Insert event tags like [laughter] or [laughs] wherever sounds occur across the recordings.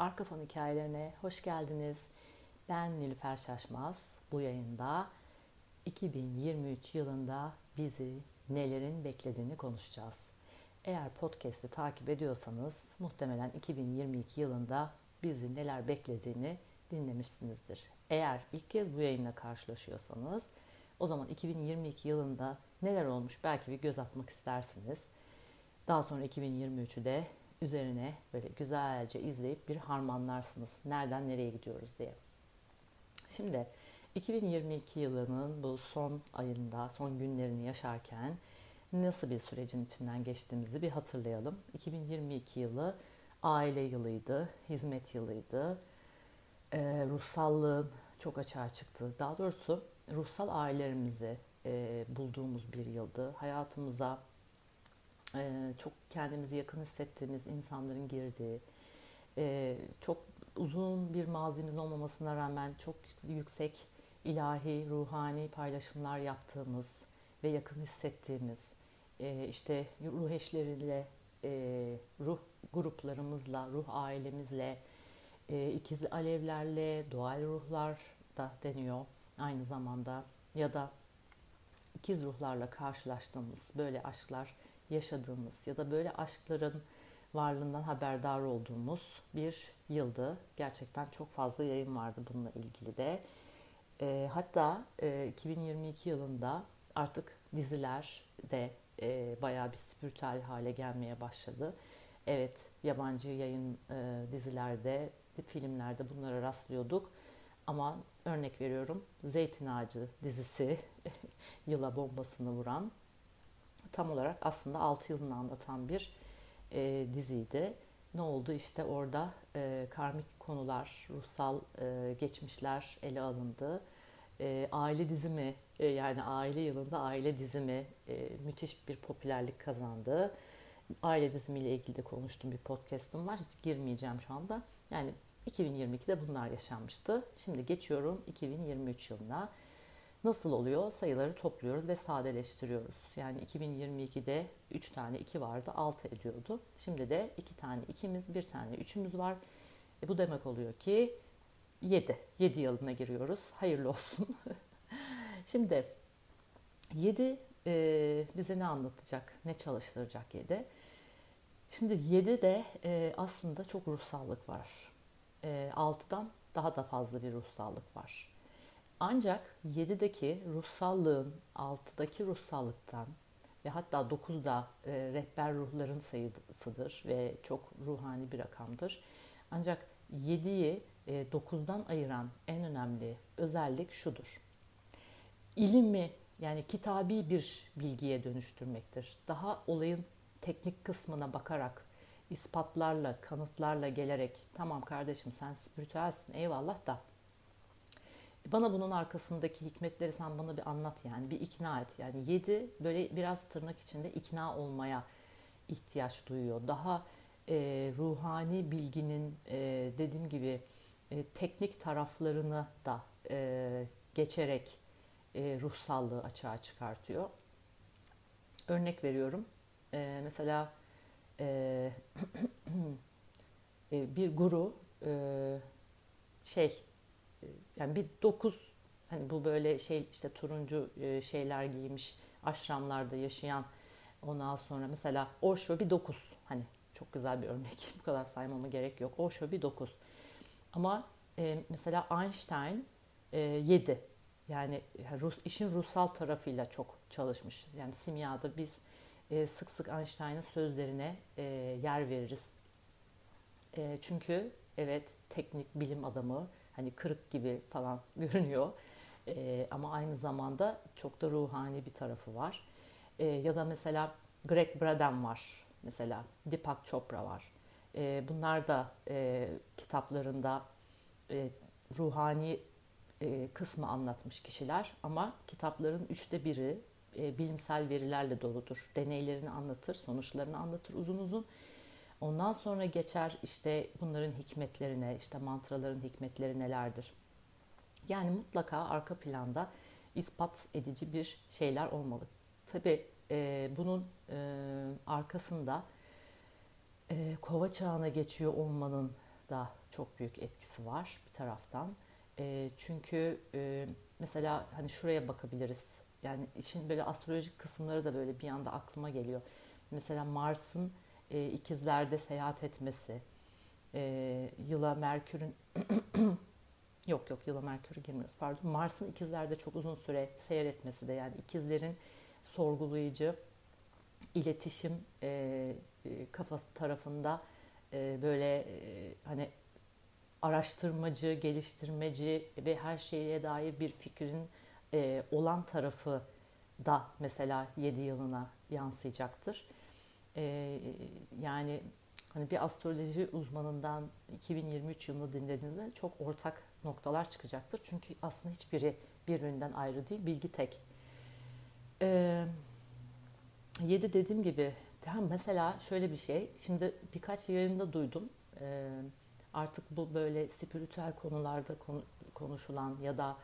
Arka Fon Hikayelerine hoş geldiniz. Ben Nilüfer Şaşmaz. Bu yayında 2023 yılında bizi nelerin beklediğini konuşacağız. Eğer podcast'i takip ediyorsanız muhtemelen 2022 yılında bizi neler beklediğini dinlemişsinizdir. Eğer ilk kez bu yayınla karşılaşıyorsanız o zaman 2022 yılında neler olmuş belki bir göz atmak istersiniz. Daha sonra 2023'ü de üzerine böyle güzelce izleyip bir harmanlarsınız. Nereden nereye gidiyoruz diye. Şimdi 2022 yılının bu son ayında, son günlerini yaşarken nasıl bir sürecin içinden geçtiğimizi bir hatırlayalım. 2022 yılı aile yılıydı, hizmet yılıydı. Ee, ruhsallığın çok açığa çıktığı, daha doğrusu ruhsal ailelerimizi e, bulduğumuz bir yıldı. Hayatımıza e, çok kendimizi yakın hissettiğimiz insanların girdiği, e, çok uzun bir mazimiz olmamasına rağmen çok yüksek ilahi, ruhani paylaşımlar yaptığımız ve yakın hissettiğimiz, e, işte ruh eşleriyle, e, ruh gruplarımızla, ruh ailemizle, e, ikizli alevlerle, doğal ruhlar da deniyor aynı zamanda. Ya da ikiz ruhlarla karşılaştığımız böyle aşklar yaşadığımız ya da böyle aşkların varlığından haberdar olduğumuz bir yıldı. Gerçekten çok fazla yayın vardı bununla ilgili de. E, hatta e, 2022 yılında artık diziler de e, bayağı bir spiritüel hale gelmeye başladı. Evet, yabancı yayın e, dizilerde, filmlerde bunlara rastlıyorduk. Ama örnek veriyorum Zeytin Ağacı dizisi [laughs] yıla bombasını vuran tam olarak aslında 6 yılını anlatan bir e, diziydi. Ne oldu işte orada e, karmik konular, ruhsal e, geçmişler ele alındı. E, aile dizimi e, yani aile yılında aile dizimi e, müthiş bir popülerlik kazandı. Aile dizimiyle ilgili de konuştuğum bir podcast'ım var. Hiç girmeyeceğim şu anda. Yani 2022'de bunlar yaşanmıştı. Şimdi geçiyorum 2023 yılına. Nasıl oluyor? Sayıları topluyoruz ve sadeleştiriyoruz. Yani 2022'de 3 tane 2 vardı, 6 ediyordu. Şimdi de 2 tane 2'miz, 1 tane 3'ümüz var. E bu demek oluyor ki 7. 7 yılına giriyoruz. Hayırlı olsun. [laughs] Şimdi 7 e, bize ne anlatacak, ne çalıştıracak 7? Şimdi 7 de e, aslında çok ruhsallık var. E, 6'dan daha da fazla bir ruhsallık var. Ancak 7'deki ruhsallığın 6'daki ruhsallıktan ve hatta 9'da e, rehber ruhların sayısıdır ve çok ruhani bir rakamdır. Ancak 7'yi e, 9'dan ayıran en önemli özellik şudur. İlimi yani kitabi bir bilgiye dönüştürmektir. Daha olayın teknik kısmına bakarak, ispatlarla, kanıtlarla gelerek tamam kardeşim sen spiritüelsin eyvallah da bana bunun arkasındaki hikmetleri sen bana bir anlat yani bir ikna et. Yani yedi böyle biraz tırnak içinde ikna olmaya ihtiyaç duyuyor. Daha e, ruhani bilginin e, dediğim gibi e, teknik taraflarını da e, geçerek e, ruhsallığı açığa çıkartıyor. Örnek veriyorum. E, mesela e, [clears throat] e, bir guru e, şey yani bir dokuz hani bu böyle şey işte turuncu e, şeyler giymiş aşramlarda yaşayan ondan sonra mesela Osho bir dokuz. Hani çok güzel bir örnek. [laughs] Bu kadar saymama gerek yok. Osho bir dokuz. Ama e, mesela Einstein e, yedi. Yani Rus, işin ruhsal tarafıyla çok çalışmış. Yani simyada biz sık sık Einstein'ın sözlerine yer veririz. Çünkü evet teknik bilim adamı hani kırık gibi falan [laughs] görünüyor. E, ama aynı zamanda çok da ruhani bir tarafı var. E, ya da mesela Greg Braden var. Mesela Deepak Chopra var. E, bunlar da e, kitaplarında e, ruhani e, kısmı anlatmış kişiler ama kitapların üçte biri e, bilimsel verilerle doludur. Deneylerini anlatır, sonuçlarını anlatır uzun uzun Ondan sonra geçer işte bunların hikmetlerine, işte mantraların hikmetleri nelerdir. Yani mutlaka arka planda ispat edici bir şeyler olmalı. Tabi e, bunun e, arkasında e, kova çağına geçiyor olmanın da çok büyük etkisi var bir taraftan. E, çünkü e, mesela hani şuraya bakabiliriz. Yani işin böyle astrolojik kısımları da böyle bir anda aklıma geliyor. Mesela Mars'ın e, ikizlerde seyahat etmesi, e, yıla Merkür'ün [clears throat] yok yok yıla Merkür'ü girmiyoruz pardon. Mars'ın ikizlerde çok uzun süre seyretmesi de yani ikizlerin sorgulayıcı iletişim e, e, kafası tarafında e, böyle e, hani araştırmacı, geliştirmeci ve her şeye dair bir fikrin e, olan tarafı da mesela 7 yılına yansıyacaktır. E, yani hani bir astroloji uzmanından 2023 yılını dinlediğinizde çok ortak noktalar çıkacaktır. Çünkü aslında hiçbiri birbirinden ayrı değil, bilgi tek. E, 7 dediğim gibi mesela şöyle bir şey, şimdi birkaç yayında duydum. E, artık bu böyle spiritüel konularda konuşulan ya da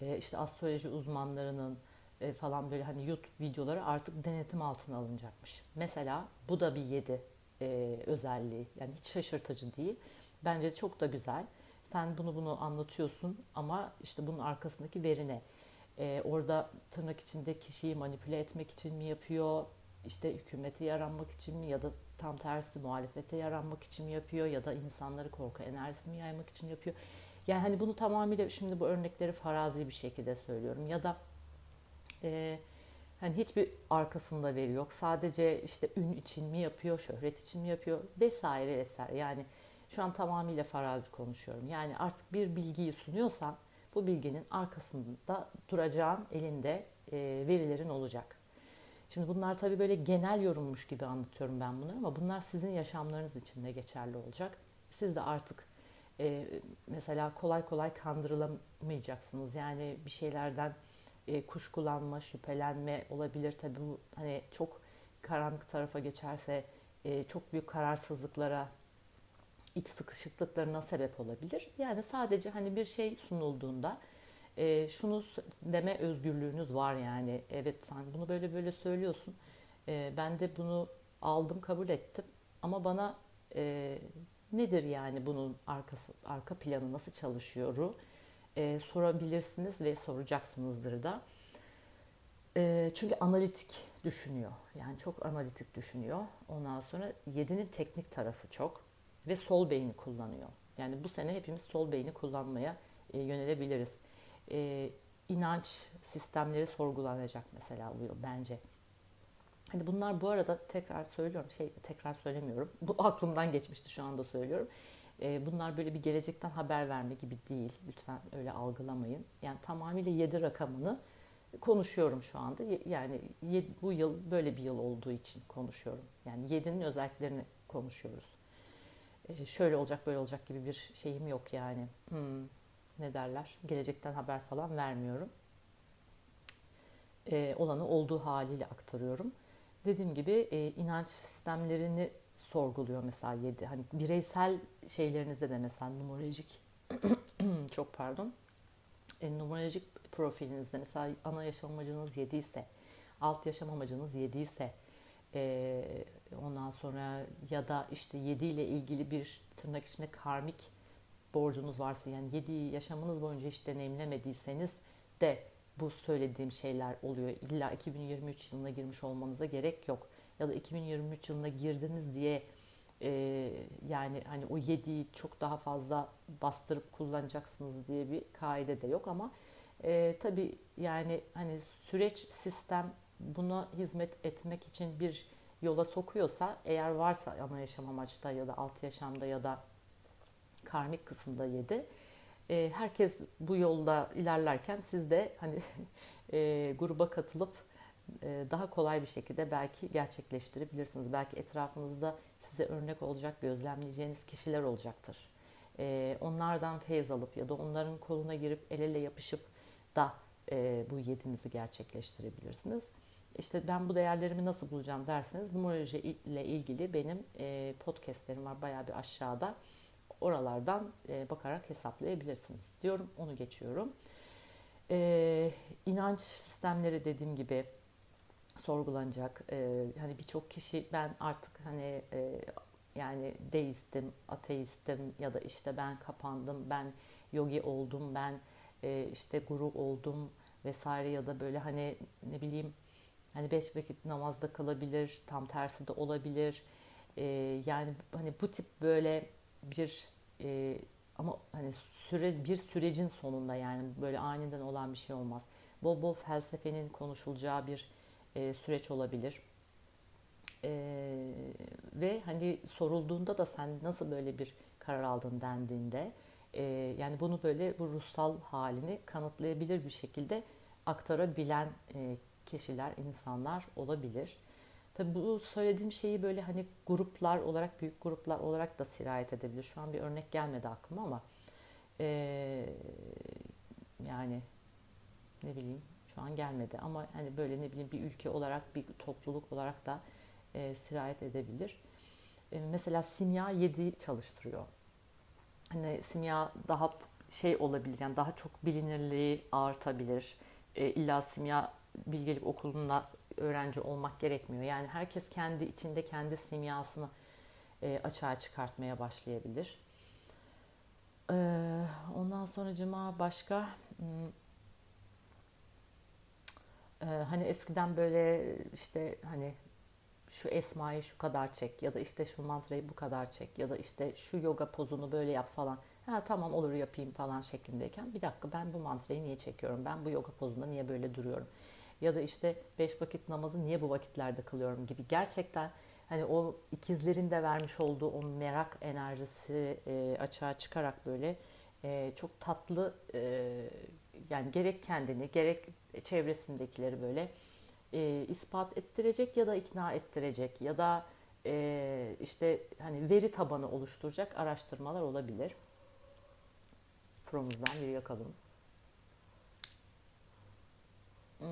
e, işte astroloji uzmanlarının e, falan böyle hani YouTube videoları artık denetim altına alınacakmış. Mesela bu da bir yedi e, özelliği. Yani hiç şaşırtıcı değil. Bence çok da güzel. Sen bunu bunu anlatıyorsun ama işte bunun arkasındaki veri ne? E, orada tırnak içinde kişiyi manipüle etmek için mi yapıyor? İşte hükümete yaranmak için mi ya da tam tersi muhalefete yaranmak için mi yapıyor ya da insanları korku enerjisini yaymak için yapıyor. Yani hani bunu tamamıyla şimdi bu örnekleri farazi bir şekilde söylüyorum ya da e, hani hiçbir arkasında veri yok. Sadece işte ün için mi yapıyor, şöhret için mi yapıyor vesaire vesaire. Yani şu an tamamıyla farazi konuşuyorum. Yani artık bir bilgiyi sunuyorsan bu bilginin arkasında duracağın elinde e, verilerin olacak. Şimdi bunlar tabii böyle genel yorummuş gibi anlatıyorum ben bunları ama bunlar sizin yaşamlarınız için de geçerli olacak. Siz de artık e, mesela kolay kolay kandırılamayacaksınız. Yani bir şeylerden e, kuşkulanma, şüphelenme olabilir. Tabii bu hani çok karanlık tarafa geçerse e, çok büyük kararsızlıklara, iç sıkışıklıklarına sebep olabilir. Yani sadece hani bir şey sunulduğunda e, şunu deme özgürlüğünüz var yani. Evet sen bunu böyle böyle söylüyorsun. E, ben de bunu aldım, kabul ettim. Ama bana e, nedir yani bunun arkası, arka planı nasıl çalışıyor? E, sorabilirsiniz ve soracaksınızdır da. E, çünkü analitik düşünüyor. Yani çok analitik düşünüyor. Ondan sonra yedinin teknik tarafı çok ve sol beyni kullanıyor. Yani bu sene hepimiz sol beyni kullanmaya e, yönelebiliriz e, inanç sistemleri sorgulanacak mesela bu yıl bence. Hani bunlar bu arada tekrar söylüyorum, şey tekrar söylemiyorum. Bu [laughs] aklımdan geçmişti şu anda söylüyorum. E, bunlar böyle bir gelecekten haber verme gibi değil. Lütfen öyle algılamayın. Yani tamamıyla 7 rakamını konuşuyorum şu anda. Yani bu yıl böyle bir yıl olduğu için konuşuyorum. Yani 7'nin özelliklerini konuşuyoruz. E, şöyle olacak böyle olacak gibi bir şeyim yok yani. Hmm, ne derler gelecekten haber falan vermiyorum. E, olanı olduğu haliyle aktarıyorum. Dediğim gibi e, inanç sistemlerini sorguluyor mesela yedi. Hani bireysel şeylerinizde de mesela numerolojik [clears throat] çok pardon e, numerolojik profilinizde mesela ana yaşam amacınız 7 ise alt yaşam amacınız 7 ise e, ondan sonra ya da işte 7 ile ilgili bir tırnak içinde karmik borcunuz varsa yani yedi yaşamınız boyunca hiç deneyimlemediyseniz de bu söylediğim şeyler oluyor. İlla 2023 yılına girmiş olmanıza gerek yok. Ya da 2023 yılına girdiniz diye e, yani hani o yediği çok daha fazla bastırıp kullanacaksınız diye bir kaide de yok ama e, tabii yani hani süreç sistem buna hizmet etmek için bir yola sokuyorsa eğer varsa ana yaşam amaçta ya da alt yaşamda ya da karmik kısımda yedi. E, herkes bu yolda ilerlerken siz de hani [laughs] e, gruba katılıp daha kolay bir şekilde belki gerçekleştirebilirsiniz. Belki etrafınızda size örnek olacak, gözlemleyeceğiniz kişiler olacaktır. E, onlardan feyiz alıp ya da onların koluna girip el ele yapışıp da e, bu yedinizi gerçekleştirebilirsiniz. İşte ben bu değerlerimi nasıl bulacağım derseniz numeroloji ile ilgili benim e, podcastlerim var bayağı bir aşağıda oralardan e, bakarak hesaplayabilirsiniz diyorum. Onu geçiyorum. E, inanç sistemleri dediğim gibi sorgulanacak. E, hani birçok kişi ben artık hani e, Yani deistim, ateistim ya da işte ben kapandım, ben yogi oldum, ben e, işte guru oldum vesaire ya da böyle hani ne bileyim hani beş vakit namazda kalabilir, tam tersi de olabilir. E, yani hani bu tip böyle bir e, ama hani süre bir sürecin sonunda yani böyle aniden olan bir şey olmaz. Bol bol felsefenin konuşulacağı bir e, süreç olabilir. E, ve hani sorulduğunda da sen nasıl böyle bir karar aldın dendiğinde e, yani bunu böyle bu ruhsal halini kanıtlayabilir bir şekilde aktarabilen e, kişiler, insanlar olabilir. Tabii bu söylediğim şeyi böyle hani gruplar olarak, büyük gruplar olarak da sirayet edebilir. Şu an bir örnek gelmedi aklıma ama e, yani ne bileyim an gelmedi ama hani böyle ne bileyim bir ülke olarak, bir topluluk olarak da e, sirayet edebilir. E, mesela simya 7 çalıştırıyor. Hani simya daha şey olabilir yani daha çok bilinirliği artabilir. E, illa simya bilgelik okulunda öğrenci olmak gerekmiyor. Yani herkes kendi içinde kendi simyasını e, açığa çıkartmaya başlayabilir. E, ondan sonra cuma başka hmm, e, hani eskiden böyle işte hani şu esmayı şu kadar çek ya da işte şu mantrayı bu kadar çek ya da işte şu yoga pozunu böyle yap falan. Ha tamam olur yapayım falan şeklindeyken bir dakika ben bu mantrayı niye çekiyorum? Ben bu yoga pozunda niye böyle duruyorum? Ya da işte beş vakit namazı niye bu vakitlerde kılıyorum gibi gerçekten hani o ikizlerin de vermiş olduğu o merak enerjisi e, açığa çıkarak böyle e, çok tatlı e, yani gerek kendini gerek çevresindekileri böyle e, ispat ettirecek ya da ikna ettirecek ya da e, işte hani veri tabanı oluşturacak araştırmalar olabilir. Fromuzdan bir yakalım. Hmm.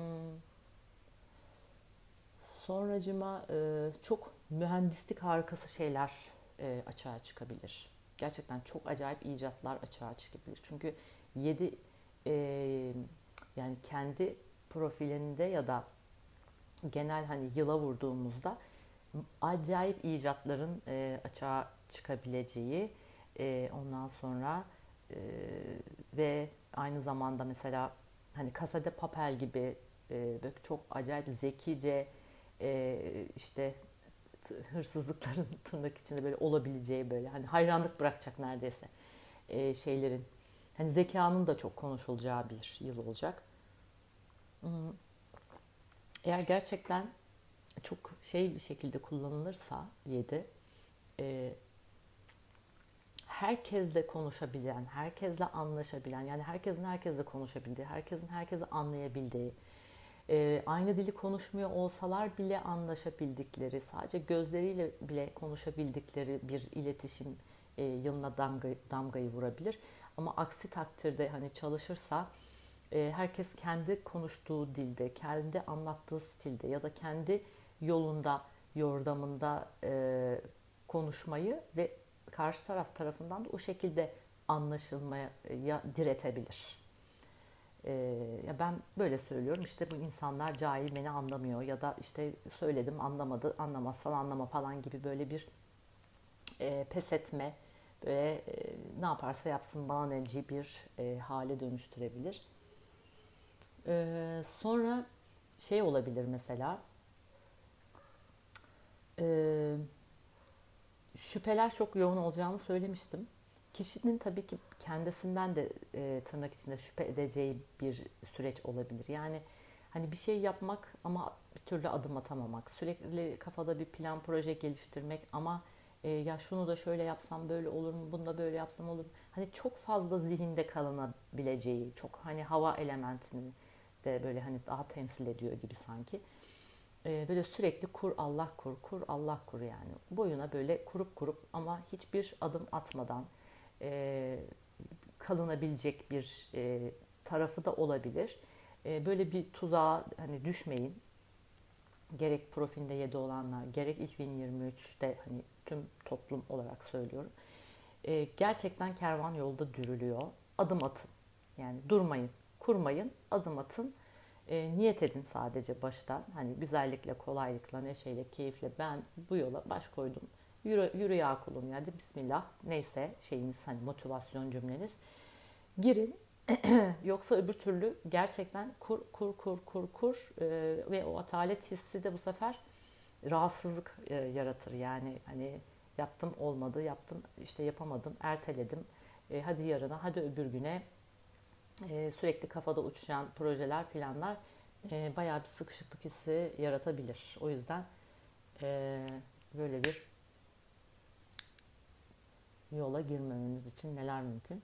Sonracıma e, çok mühendislik harikası şeyler e, açığa çıkabilir. Gerçekten çok acayip icatlar açığa çıkabilir. Çünkü 7 e, yani kendi profilinde ya da genel hani yıla vurduğumuzda acayip icatların e, açığa çıkabileceği e, ondan sonra e, ve aynı zamanda mesela hani Casa Papel gibi e, çok acayip zekice e, işte hırsızlıkların [laughs] tırnak içinde böyle olabileceği böyle hani hayranlık bırakacak neredeyse e, şeylerin hani zekanın da çok konuşulacağı bir yıl olacak. Eğer gerçekten çok şey bir şekilde kullanılırsa 7 e, herkesle konuşabilen, herkesle anlaşabilen, yani herkesin herkesle konuşabildiği, herkesin herkesi anlayabildiği, e, aynı dili konuşmuyor olsalar bile anlaşabildikleri, sadece gözleriyle bile konuşabildikleri bir iletişim e, yılına damga, damgayı vurabilir. Ama aksi takdirde hani çalışırsa herkes kendi konuştuğu dilde, kendi anlattığı stilde ya da kendi yolunda, yordamında e, konuşmayı ve karşı taraf tarafından da o şekilde anlaşılmaya diretebilir. Ee, ya ben böyle söylüyorum işte bu insanlar cahil beni anlamıyor ya da işte söyledim anlamadı anlamazsan anlama falan gibi böyle bir e, pes etme böyle e, ne yaparsa yapsın bana neci bir hale dönüştürebilir. E, sonra şey olabilir mesela e, şüpheler çok yoğun olacağını söylemiştim. Kişinin tabii ki kendisinden de e, tırnak içinde şüphe edeceği bir süreç olabilir. Yani hani bir şey yapmak ama bir türlü adım atamamak, sürekli kafada bir plan proje geliştirmek ama e, ya şunu da şöyle yapsam böyle olur mu, bunu da böyle yapsam olur mu? Hani çok fazla zihinde kalınabileceği, çok hani hava elementini de böyle hani daha temsil ediyor gibi sanki. E, böyle sürekli kur Allah kur, kur Allah kur yani. Boyuna böyle kurup kurup ama hiçbir adım atmadan e, kalınabilecek bir e, tarafı da olabilir. E, böyle bir tuzağa hani düşmeyin. Gerek profilde 7 olanlar, gerek 2023'te hani tüm toplum olarak söylüyorum. Gerçekten kervan yolda dürülüyor. Adım atın. Yani durmayın, kurmayın, adım atın. E, niyet edin sadece baştan. Hani güzellikle, kolaylıkla, neşeyle, keyifle ben bu yola baş koydum Yürü, yürü ya kulum yani bismillah neyse şeyiniz hani motivasyon cümleniz. Girin [clears throat] yoksa öbür türlü gerçekten kur kur kur kur kur e, ve o atalet hissi de bu sefer rahatsızlık e, yaratır. Yani hani yaptım olmadı, yaptım işte yapamadım, erteledim. E, hadi yarına, hadi öbür güne e, sürekli kafada uçuşan projeler, planlar e, bayağı bir sıkışıklık hissi yaratabilir. O yüzden e, böyle bir yola girmememiz için neler mümkün?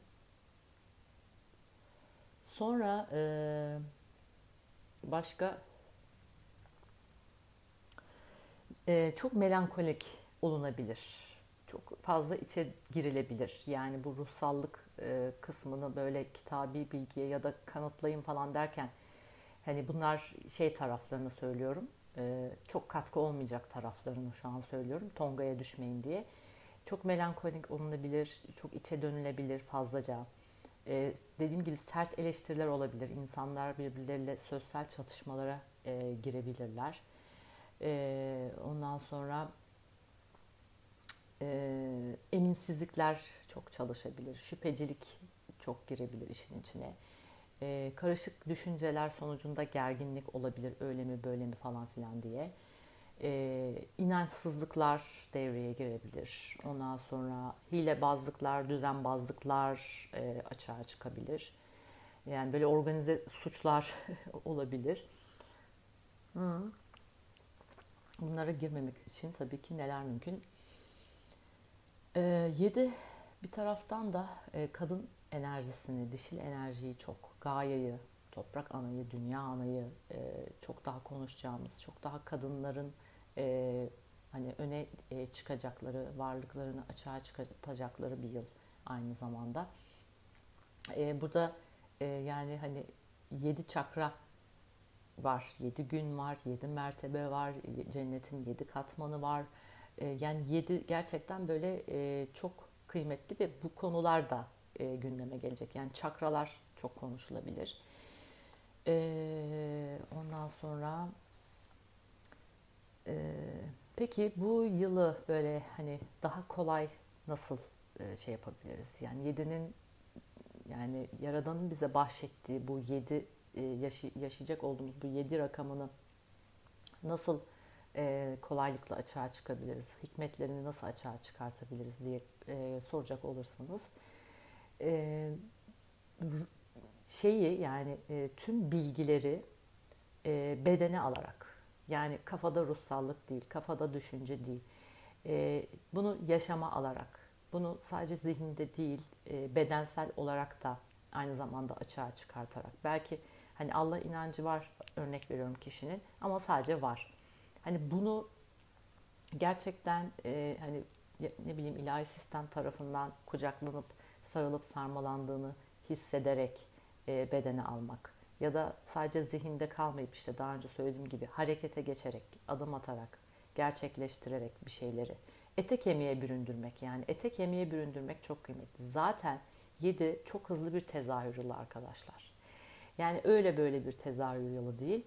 Sonra e, başka e, çok melankolik olunabilir. Çok fazla içe girilebilir. Yani bu ruhsallık e, kısmını böyle kitabi bilgiye ya da kanıtlayın falan derken hani bunlar şey taraflarını söylüyorum. E, çok katkı olmayacak taraflarını şu an söylüyorum. Tonga'ya düşmeyin diye. Çok melankolik olunabilir, çok içe dönülebilir fazlaca. Ee, dediğim gibi sert eleştiriler olabilir. İnsanlar birbirleriyle sosyal çatışmalara e, girebilirler. E, ondan sonra e, eminsizlikler çok çalışabilir. Şüphecilik çok girebilir işin içine. E, karışık düşünceler sonucunda gerginlik olabilir. Öyle mi böyle mi falan filan diye e, inançsızlıklar devreye girebilir. Ondan sonra hilebazlıklar, düzenbazlıklar e, açığa çıkabilir. Yani böyle organize suçlar [laughs] olabilir. Hı. Bunlara girmemek için tabii ki neler mümkün? E, yedi bir taraftan da e, kadın enerjisini, dişil enerjiyi çok, gayayı, toprak anayı, dünya anayı e, çok daha konuşacağımız, çok daha kadınların e, hani öne e, çıkacakları, varlıklarını açığa çıkartacakları bir yıl aynı zamanda. E, burada e, yani hani yedi çakra var, yedi gün var, yedi mertebe var, cennetin yedi katmanı var. E, yani yedi gerçekten böyle e, çok kıymetli ve bu konular da e, gündeme gelecek. Yani çakralar çok konuşulabilir. E, ondan sonra ee, peki bu yılı böyle hani daha kolay nasıl e, şey yapabiliriz? Yani yedinin yani Yaradan'ın bize bahşettiği bu yedi e, yaşı, yaşayacak olduğumuz bu yedi rakamını nasıl e, kolaylıkla açığa çıkabiliriz? Hikmetlerini nasıl açığa çıkartabiliriz diye e, soracak olursanız e, şeyi yani tüm bilgileri bedene alarak yani kafada ruhsallık değil, kafada düşünce değil. Bunu yaşama alarak, bunu sadece zihinde değil, bedensel olarak da aynı zamanda açığa çıkartarak. Belki hani Allah inancı var örnek veriyorum kişinin ama sadece var. Hani bunu gerçekten e, hani ne bileyim ilahi sistem tarafından kucaklanıp sarılıp sarmalandığını hissederek e, bedene almak ya da sadece zihinde kalmayıp işte daha önce söylediğim gibi harekete geçerek, adım atarak, gerçekleştirerek bir şeyleri ete kemiğe büründürmek yani ete kemiğe büründürmek çok kıymetli. Zaten 7 çok hızlı bir tezahür yılı arkadaşlar. Yani öyle böyle bir tezahür yılı değil.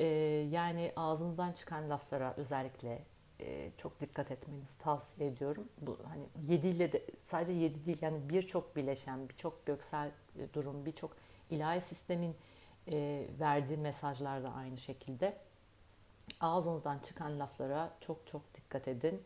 Ee, yani ağzınızdan çıkan laflara özellikle e, çok dikkat etmenizi tavsiye ediyorum. Bu hani 7 ile de sadece 7 değil yani birçok bileşen, birçok göksel durum, birçok ilahi sistemin e, verdiği mesajlar da aynı şekilde. Ağzınızdan çıkan laflara çok çok dikkat edin.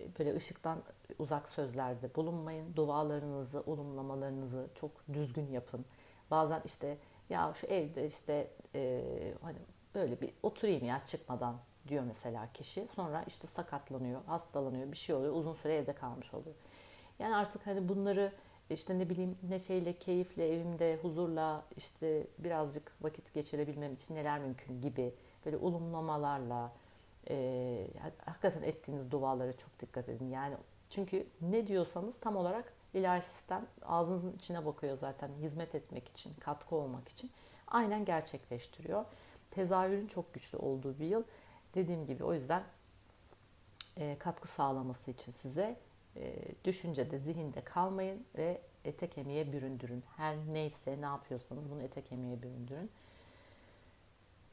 E, böyle ışıktan uzak sözlerde bulunmayın. Dualarınızı, olumlamalarınızı çok düzgün yapın. Bazen işte ya şu evde işte e, hani böyle bir oturayım ya çıkmadan diyor mesela kişi. Sonra işte sakatlanıyor, hastalanıyor, bir şey oluyor. Uzun süre evde kalmış oluyor. Yani artık hani bunları işte ne bileyim neşeyle, keyifle, evimde huzurla işte birazcık vakit geçirebilmem için neler mümkün gibi böyle ulumlamalarla e, hakikaten ettiğiniz dualara çok dikkat edin. Yani çünkü ne diyorsanız tam olarak ilahi sistem ağzınızın içine bakıyor zaten hizmet etmek için, katkı olmak için. Aynen gerçekleştiriyor. Tezahürün çok güçlü olduğu bir yıl. Dediğim gibi o yüzden e, katkı sağlaması için size e, düşüncede, zihinde kalmayın ve ete kemiğe büründürün. Her neyse ne yapıyorsanız bunu ete kemiğe büründürün.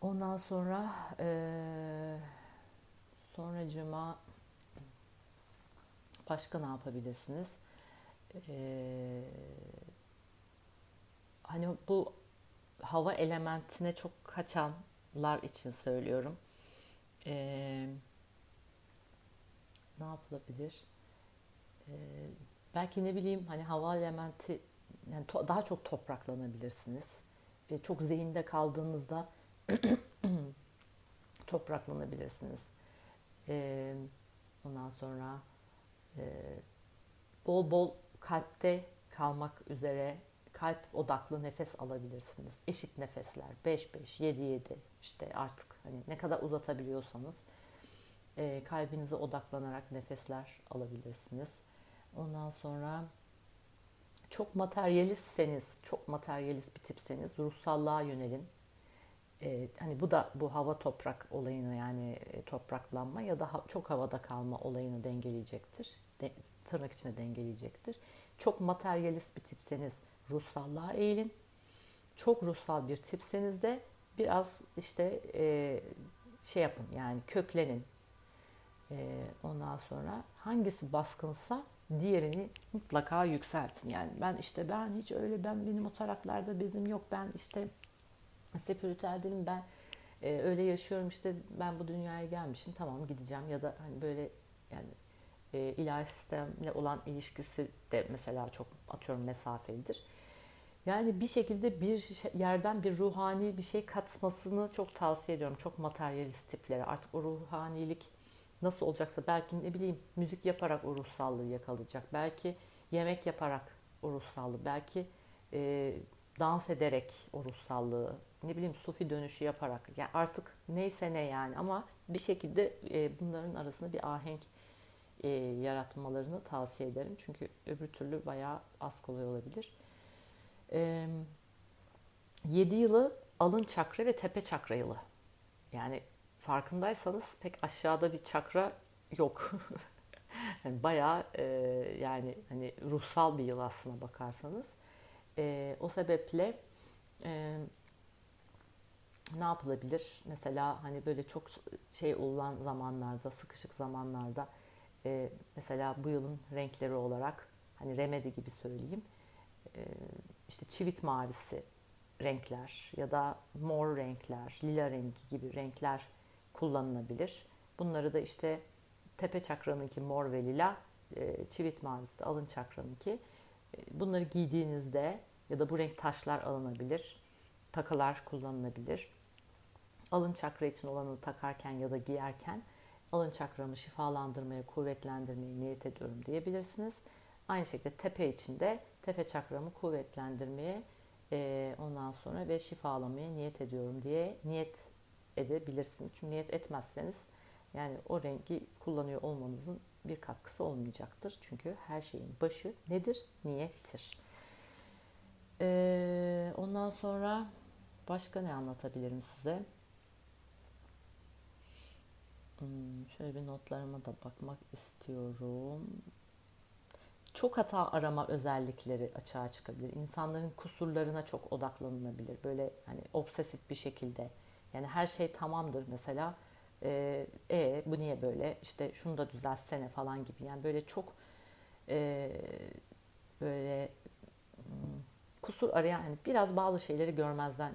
Ondan sonra e, sonracıma Başka ne yapabilirsiniz? Ee, hani bu hava elementine çok kaçanlar için söylüyorum. Ee, ne yapılabilir? Ee, belki ne bileyim hani hava elementi yani to- daha çok topraklanabilirsiniz. Ee, çok zihinde kaldığınızda [clears throat] topraklanabilirsiniz. Ee, ondan sonra e, bol bol kalpte kalmak üzere kalp odaklı nefes alabilirsiniz. Eşit nefesler 5-5, 7-7 işte artık hani ne kadar uzatabiliyorsanız e, kalbinize odaklanarak nefesler alabilirsiniz. Ondan sonra çok materyalistseniz, çok materyalist bir tipseniz ruhsallığa yönelin. Ee, hani bu da bu hava toprak olayını yani e, topraklanma ya da ha, çok havada kalma olayını dengeleyecektir. De, tırnak içinde dengeleyecektir. Çok materyalist bir tipseniz ruhsallığa eğilin. Çok ruhsal bir tipseniz de biraz işte e, şey yapın yani köklenin. E, ondan sonra hangisi baskınsa diğerini mutlaka yükseltin. Yani ben işte ben hiç öyle ben benim o taraflarda bezim yok. Ben işte spiritüel değilim ben e, öyle yaşıyorum işte ben bu dünyaya gelmişim tamam gideceğim ya da hani böyle yani e, ilahi sistemle olan ilişkisi de mesela çok atıyorum mesafelidir. Yani bir şekilde bir yerden bir ruhani bir şey katmasını çok tavsiye ediyorum. Çok materyalist tiplere. Artık o ruhanilik nasıl olacaksa belki ne bileyim müzik yaparak o ruhsallığı yakalayacak. Belki yemek yaparak o ruhsallığı. Belki e, dans ederek o ruhsallığı. Ne bileyim sufi dönüşü yaparak. Yani artık neyse ne yani ama bir şekilde e, bunların arasında bir ahenk e, yaratmalarını tavsiye ederim. Çünkü öbür türlü bayağı az kolay olabilir. E, 7 yılı alın çakra ve tepe çakra yılı. Yani farkındaysanız pek aşağıda bir çakra yok. [laughs] yani bayağı e, yani hani ruhsal bir yıl aslına bakarsanız. E, o sebeple e, ne yapılabilir? Mesela hani böyle çok şey olan zamanlarda, sıkışık zamanlarda e, mesela bu yılın renkleri olarak hani remedi gibi söyleyeyim. E, işte çivit mavisi renkler ya da mor renkler, lila rengi gibi renkler kullanılabilir. Bunları da işte tepe çakranınki mor ve lila, e, çivit mavisi de alın çakranınki. E, bunları giydiğinizde ya da bu renk taşlar alınabilir, takılar kullanılabilir. Alın çakra için olanı takarken ya da giyerken alın çakramı şifalandırmaya, kuvvetlendirmeye niyet ediyorum diyebilirsiniz. Aynı şekilde tepe için de tepe çakramı kuvvetlendirmeye e, ondan sonra ve şifalamaya niyet ediyorum diye niyet edebilirsiniz. Çünkü niyet etmezseniz yani o rengi kullanıyor olmanızın bir katkısı olmayacaktır. Çünkü her şeyin başı nedir? Niyettir. Ee, ondan sonra başka ne anlatabilirim size? Hmm, şöyle bir notlarıma da bakmak istiyorum. Çok hata arama özellikleri açığa çıkabilir. İnsanların kusurlarına çok odaklanılabilir. Böyle hani obsesif bir şekilde. Yani her şey tamamdır mesela. Ee, e bu niye böyle? İşte şunu da düzeltsene falan gibi. Yani böyle çok e, böyle hmm, kusur arayan yani biraz bazı şeyleri görmezden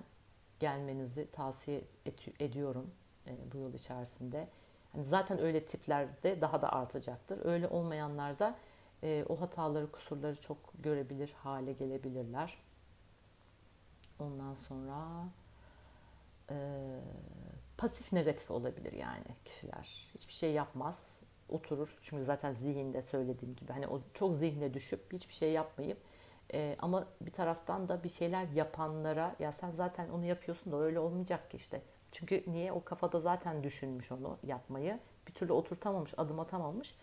gelmenizi tavsiye et, ediyorum e, bu yıl içerisinde. Yani zaten öyle tiplerde daha da artacaktır. Öyle olmayanlar da e, o hataları, kusurları çok görebilir hale gelebilirler. Ondan sonra e, pasif negatif olabilir yani kişiler. Hiçbir şey yapmaz, oturur. Çünkü zaten zihinde söylediğim gibi hani o çok zihne düşüp hiçbir şey yapmayıp e, ama bir taraftan da bir şeyler yapanlara ya sen zaten onu yapıyorsun da öyle olmayacak ki işte. Çünkü niye o kafada zaten düşünmüş onu yapmayı. Bir türlü oturtamamış, adım atamamış.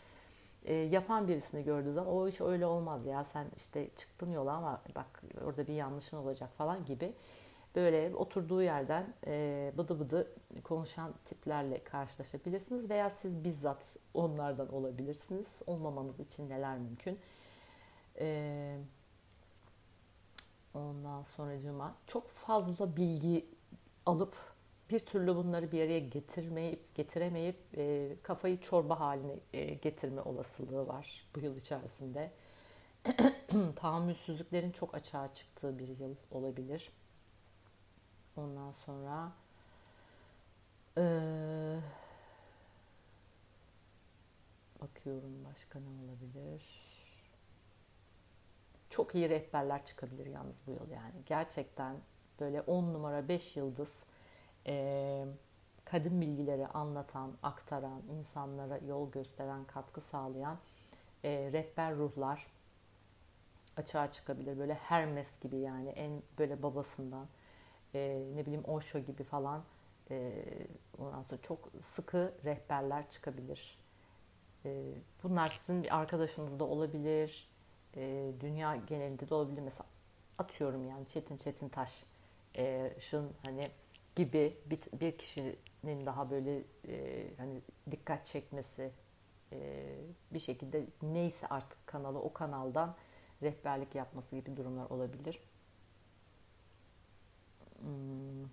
E, yapan birisini gördüğü zaman o iş öyle olmaz ya sen işte çıktın yola ama bak orada bir yanlışın olacak falan gibi. Böyle oturduğu yerden e, bıdı bıdı konuşan tiplerle karşılaşabilirsiniz veya siz bizzat onlardan olabilirsiniz. Olmamanız için neler mümkün? Eee Ondan sonracıma çok fazla bilgi alıp bir türlü bunları bir araya getirmeyip getiremeyip e, kafayı çorba haline e, getirme olasılığı var bu yıl içerisinde. [clears throat] Tahammülsüzlüklerin çok açığa çıktığı bir yıl olabilir. Ondan sonra e, bakıyorum başka ne olabilir? Çok iyi rehberler çıkabilir yalnız bu yıl yani. Gerçekten böyle 10 numara 5 yıldız e, kadın bilgileri anlatan, aktaran, insanlara yol gösteren, katkı sağlayan rehber ruhlar açığa çıkabilir. Böyle Hermes gibi yani en böyle babasından ne bileyim Osho gibi falan e, ondan sonra çok sıkı rehberler çıkabilir. Bunlar sizin bir arkadaşınız da olabilir. Dünya genelinde de olabilir. Mesela atıyorum yani Çetin Çetin Taş e, şun hani gibi bir, bir kişinin daha böyle e, hani dikkat çekmesi e, bir şekilde neyse artık kanalı o kanaldan rehberlik yapması gibi durumlar olabilir. Hmm.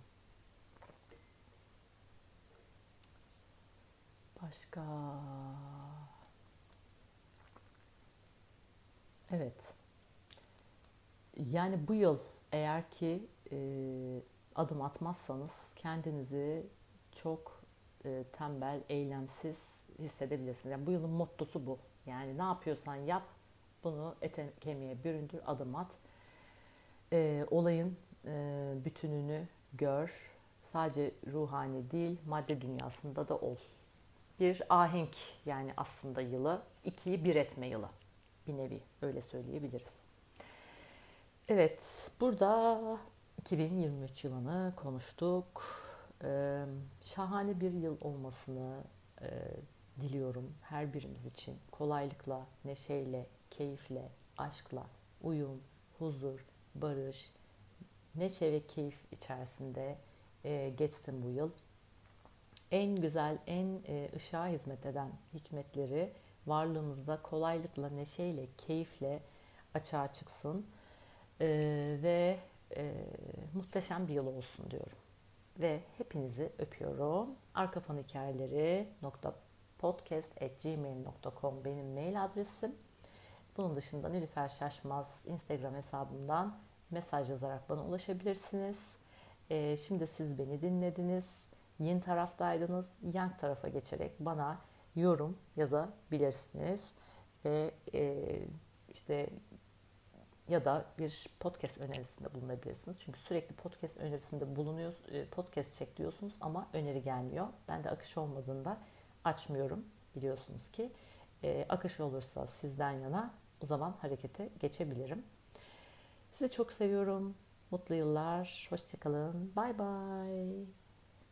Başka Evet. Yani bu yıl eğer ki e, adım atmazsanız kendinizi çok e, tembel, eylemsiz hissedebilirsiniz. Yani bu yılın mottosu bu. Yani ne yapıyorsan yap, bunu ete kemiğe büründür, adım at. E, olayın e, bütününü gör. Sadece ruhani değil, madde dünyasında da ol. Bir ahenk yani aslında yılı, ikiyi bir etme yılı. Bir nevi öyle söyleyebiliriz. Evet, burada 2023 yılını konuştuk. Ee, şahane bir yıl olmasını e, diliyorum her birimiz için. Kolaylıkla, neşeyle, keyifle, aşkla, uyum, huzur, barış, neşe ve keyif içerisinde e, geçsin bu yıl. En güzel, en e, ışığa hizmet eden hikmetleri varlığımızda kolaylıkla, neşeyle, keyifle açığa çıksın. E, ve e, muhteşem bir yıl olsun diyorum. Ve hepinizi öpüyorum. Arka fon hikayeleri podcast.gmail.com benim mail adresim. Bunun dışında Nilüfer Şaşmaz Instagram hesabımdan mesaj yazarak bana ulaşabilirsiniz. E, şimdi siz beni dinlediniz. Yin taraftaydınız. Yang tarafa geçerek bana yorum yazabilirsiniz. Ve e, işte ya da bir podcast önerisinde bulunabilirsiniz. Çünkü sürekli podcast önerisinde bulunuyor, e, podcast çek diyorsunuz ama öneri gelmiyor. Ben de akış olmadığında açmıyorum biliyorsunuz ki. E, akış olursa sizden yana o zaman harekete geçebilirim. Sizi çok seviyorum. Mutlu yıllar. Hoşçakalın. Bye bye.